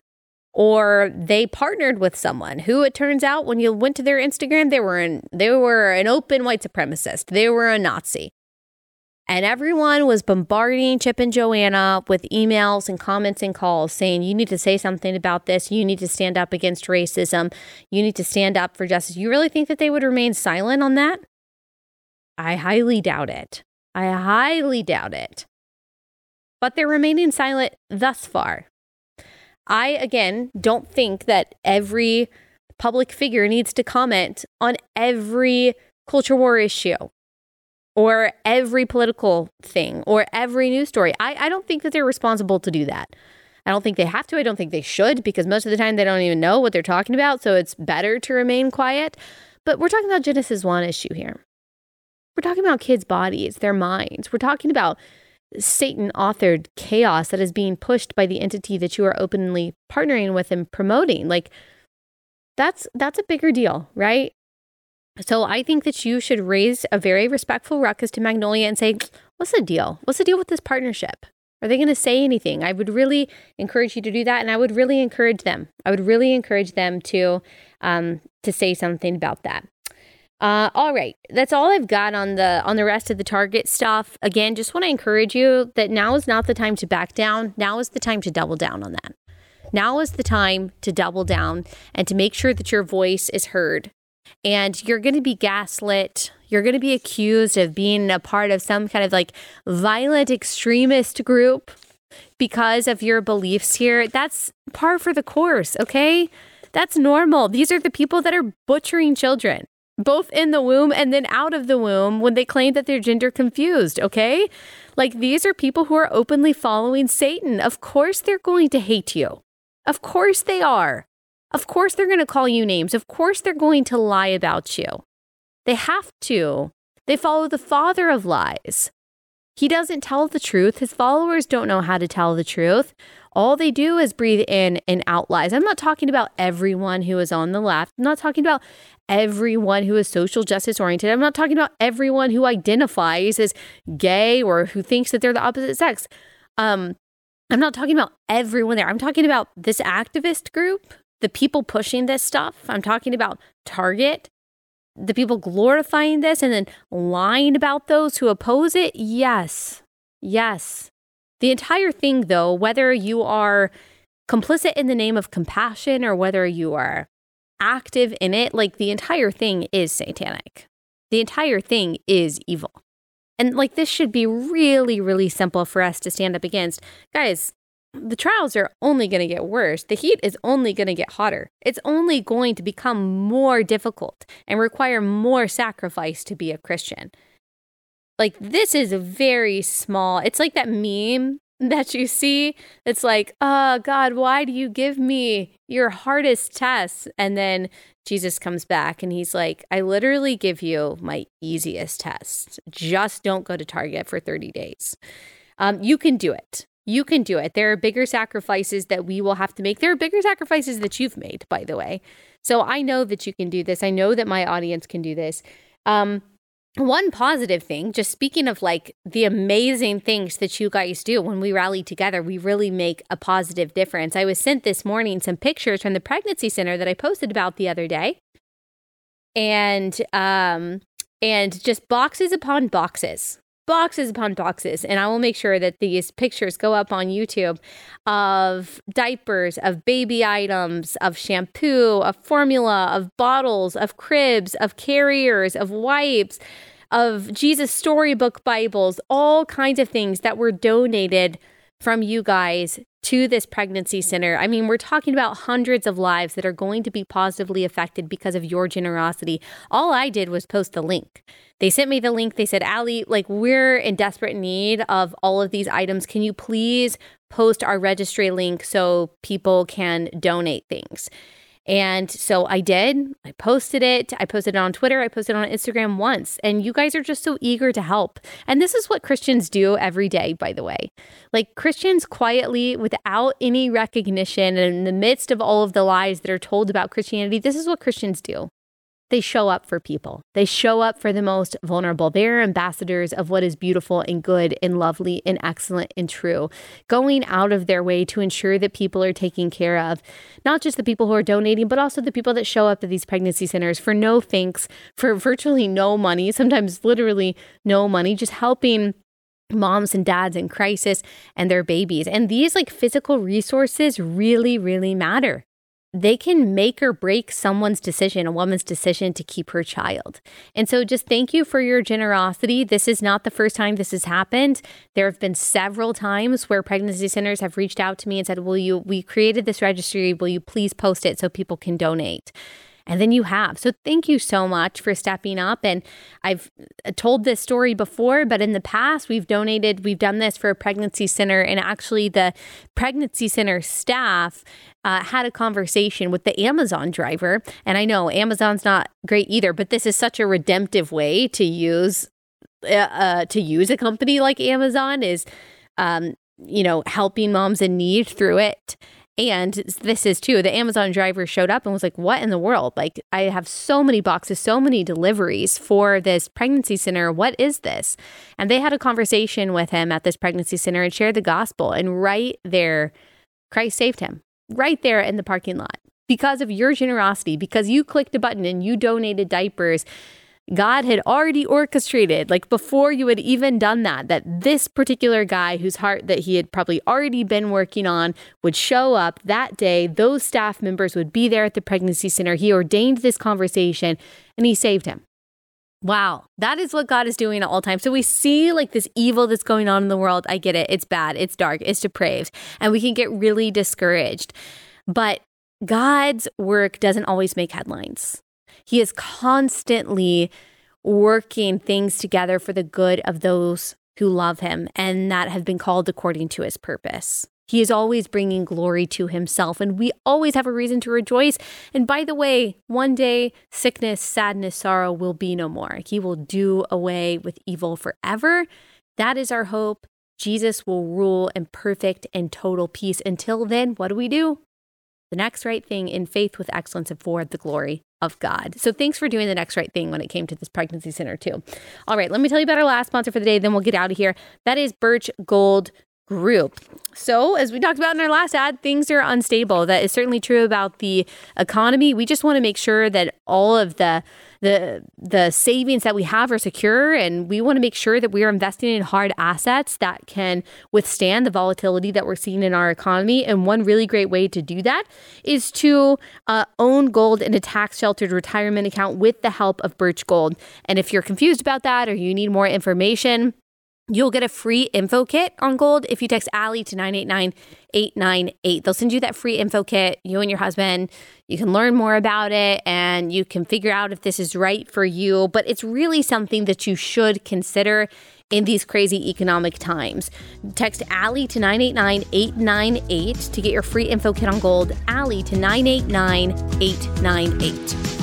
or they partnered with someone who it turns out when you went to their Instagram they were an they were an open white supremacist. They were a Nazi. And everyone was bombarding Chip and Joanna with emails and comments and calls saying, You need to say something about this. You need to stand up against racism. You need to stand up for justice. You really think that they would remain silent on that? I highly doubt it. I highly doubt it. But they're remaining silent thus far. I, again, don't think that every public figure needs to comment on every culture war issue or every political thing or every news story. I, I don't think that they're responsible to do that. I don't think they have to. I don't think they should because most of the time they don't even know what they're talking about. So it's better to remain quiet. But we're talking about Genesis 1 issue here. We're talking about kids' bodies, their minds. We're talking about Satan authored chaos that is being pushed by the entity that you are openly partnering with and promoting. Like that's that's a bigger deal, right? So I think that you should raise a very respectful ruckus to Magnolia and say, "What's the deal? What's the deal with this partnership? Are they going to say anything?" I would really encourage you to do that, and I would really encourage them. I would really encourage them to um, to say something about that. Uh, all right, that's all I've got on the on the rest of the target stuff. Again, just want to encourage you that now is not the time to back down. Now is the time to double down on that. Now is the time to double down and to make sure that your voice is heard. And you're going to be gaslit. You're going to be accused of being a part of some kind of like violent extremist group because of your beliefs here. That's par for the course, okay? That's normal. These are the people that are butchering children both in the womb and then out of the womb when they claim that they're gender confused, okay? Like these are people who are openly following Satan. Of course they're going to hate you. Of course they are. Of course they're going to call you names. Of course they're going to lie about you. They have to. They follow the father of lies. He doesn't tell the truth. His followers don't know how to tell the truth. All they do is breathe in and out lies. I'm not talking about everyone who is on the left. I'm not talking about everyone who is social justice oriented. I'm not talking about everyone who identifies as gay or who thinks that they're the opposite sex. Um, I'm not talking about everyone there. I'm talking about this activist group, the people pushing this stuff. I'm talking about Target, the people glorifying this and then lying about those who oppose it. Yes. Yes. The entire thing, though, whether you are complicit in the name of compassion or whether you are active in it, like the entire thing is satanic. The entire thing is evil. And like this should be really, really simple for us to stand up against. Guys, the trials are only going to get worse. The heat is only going to get hotter. It's only going to become more difficult and require more sacrifice to be a Christian. Like, this is a very small, it's like that meme that you see It's like, oh, God, why do you give me your hardest tests? And then Jesus comes back and he's like, I literally give you my easiest test. Just don't go to Target for 30 days. Um, you can do it. You can do it. There are bigger sacrifices that we will have to make. There are bigger sacrifices that you've made, by the way. So I know that you can do this. I know that my audience can do this. Um, one positive thing, just speaking of like the amazing things that you guys do when we rally together, we really make a positive difference. I was sent this morning some pictures from the pregnancy center that I posted about the other day. And um and just boxes upon boxes boxes upon boxes, and I will make sure that these pictures go up on YouTube of diapers, of baby items, of shampoo, of formula, of bottles, of cribs, of carriers, of wipes, of Jesus storybook Bibles, all kinds of things that were donated from you guys to this pregnancy center. I mean, we're talking about hundreds of lives that are going to be positively affected because of your generosity. All I did was post the link. They sent me the link. They said, "Allie, like, we're in desperate need of all of these items. Can you please post our registry link so people can donate things? And so I did. I posted it. I posted it on Twitter. I posted it on Instagram once. And you guys are just so eager to help. And this is what Christians do every day, by the way. Like Christians quietly, without any recognition, and in the midst of all of the lies that are told about Christianity, this is what Christians do they show up for people. They show up for the most vulnerable. They're ambassadors of what is beautiful and good and lovely and excellent and true, going out of their way to ensure that people are taken care of. Not just the people who are donating, but also the people that show up at these pregnancy centers for no thanks, for virtually no money, sometimes literally no money, just helping moms and dads in crisis and their babies. And these like physical resources really, really matter they can make or break someone's decision, a woman's decision to keep her child. And so just thank you for your generosity. This is not the first time this has happened. There have been several times where pregnancy centers have reached out to me and said, Will you, we created this registry. Will you please post it so people can donate? And then you have. So thank you so much for stepping up. And I've uh, told this story before, but in the past, we've donated, we've done this for a pregnancy center. And actually, the pregnancy center staff uh, had a conversation with the Amazon driver. And I know Amazon's not great either, but this is such a redemptive way to use. Uh, uh, to use a company like Amazon is, um, you know, helping moms in need through it. And this is too, the Amazon driver showed up and was like, What in the world? Like, I have so many boxes, so many deliveries for this pregnancy center. What is this? And they had a conversation with him at this pregnancy center and shared the gospel. And right there, Christ saved him, right there in the parking lot because of your generosity, because you clicked a button and you donated diapers God had already orchestrated, like before you had even done that, that this particular guy whose heart that he had probably already been working on would show up that day. Those staff members would be there at the pregnancy center. He ordained this conversation and he saved him. Wow, that is what God is doing at all times. So we see like this evil that's going on in the world. I get it. It's bad, it's dark, it's depraved, and we can get really discouraged. But God's work doesn't always make headlines. He is constantly working things together for the good of those who love him and that have been called according to his purpose. He is always bringing glory to himself, and we always have a reason to rejoice. And by the way, one day sickness, sadness, sorrow will be no more. He will do away with evil forever. That is our hope. Jesus will rule in perfect and total peace. Until then, what do we do? The next right thing in faith with excellence and for the glory of God. So thanks for doing the next right thing when it came to this pregnancy center, too. All right, let me tell you about our last sponsor for the day, then we'll get out of here. That is Birch Gold Group. So, as we talked about in our last ad, things are unstable. That is certainly true about the economy. We just want to make sure that all of the the the savings that we have are secure and we want to make sure that we are investing in hard assets that can withstand the volatility that we're seeing in our economy and one really great way to do that is to uh, own gold in a tax sheltered retirement account with the help of birch gold and if you're confused about that or you need more information You'll get a free info kit on gold if you text Allie to 989 898. They'll send you that free info kit, you and your husband. You can learn more about it and you can figure out if this is right for you. But it's really something that you should consider in these crazy economic times. Text Allie to 989 898 to get your free info kit on gold. Allie to 989 898.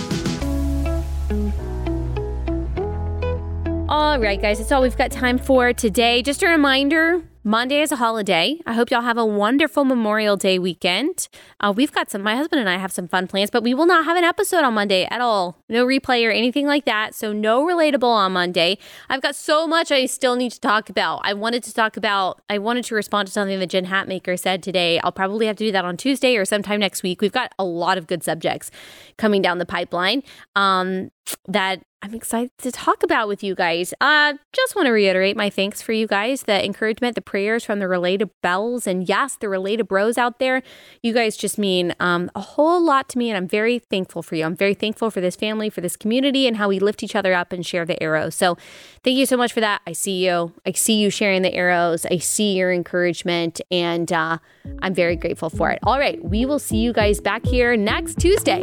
All right, guys, that's all we've got time for today. Just a reminder Monday is a holiday. I hope y'all have a wonderful Memorial Day weekend. Uh, we've got some, my husband and I have some fun plans, but we will not have an episode on Monday at all. No replay or anything like that. So, no relatable on Monday. I've got so much I still need to talk about. I wanted to talk about, I wanted to respond to something that Jen Hatmaker said today. I'll probably have to do that on Tuesday or sometime next week. We've got a lot of good subjects coming down the pipeline. Um, that I'm excited to talk about with you guys. Uh, just want to reiterate my thanks for you guys, the encouragement, the prayers from the related bells, and yes, the Relatabros out there. You guys just mean um, a whole lot to me, and I'm very thankful for you. I'm very thankful for this family, for this community, and how we lift each other up and share the arrows. So, thank you so much for that. I see you. I see you sharing the arrows. I see your encouragement, and uh, I'm very grateful for it. All right, we will see you guys back here next Tuesday.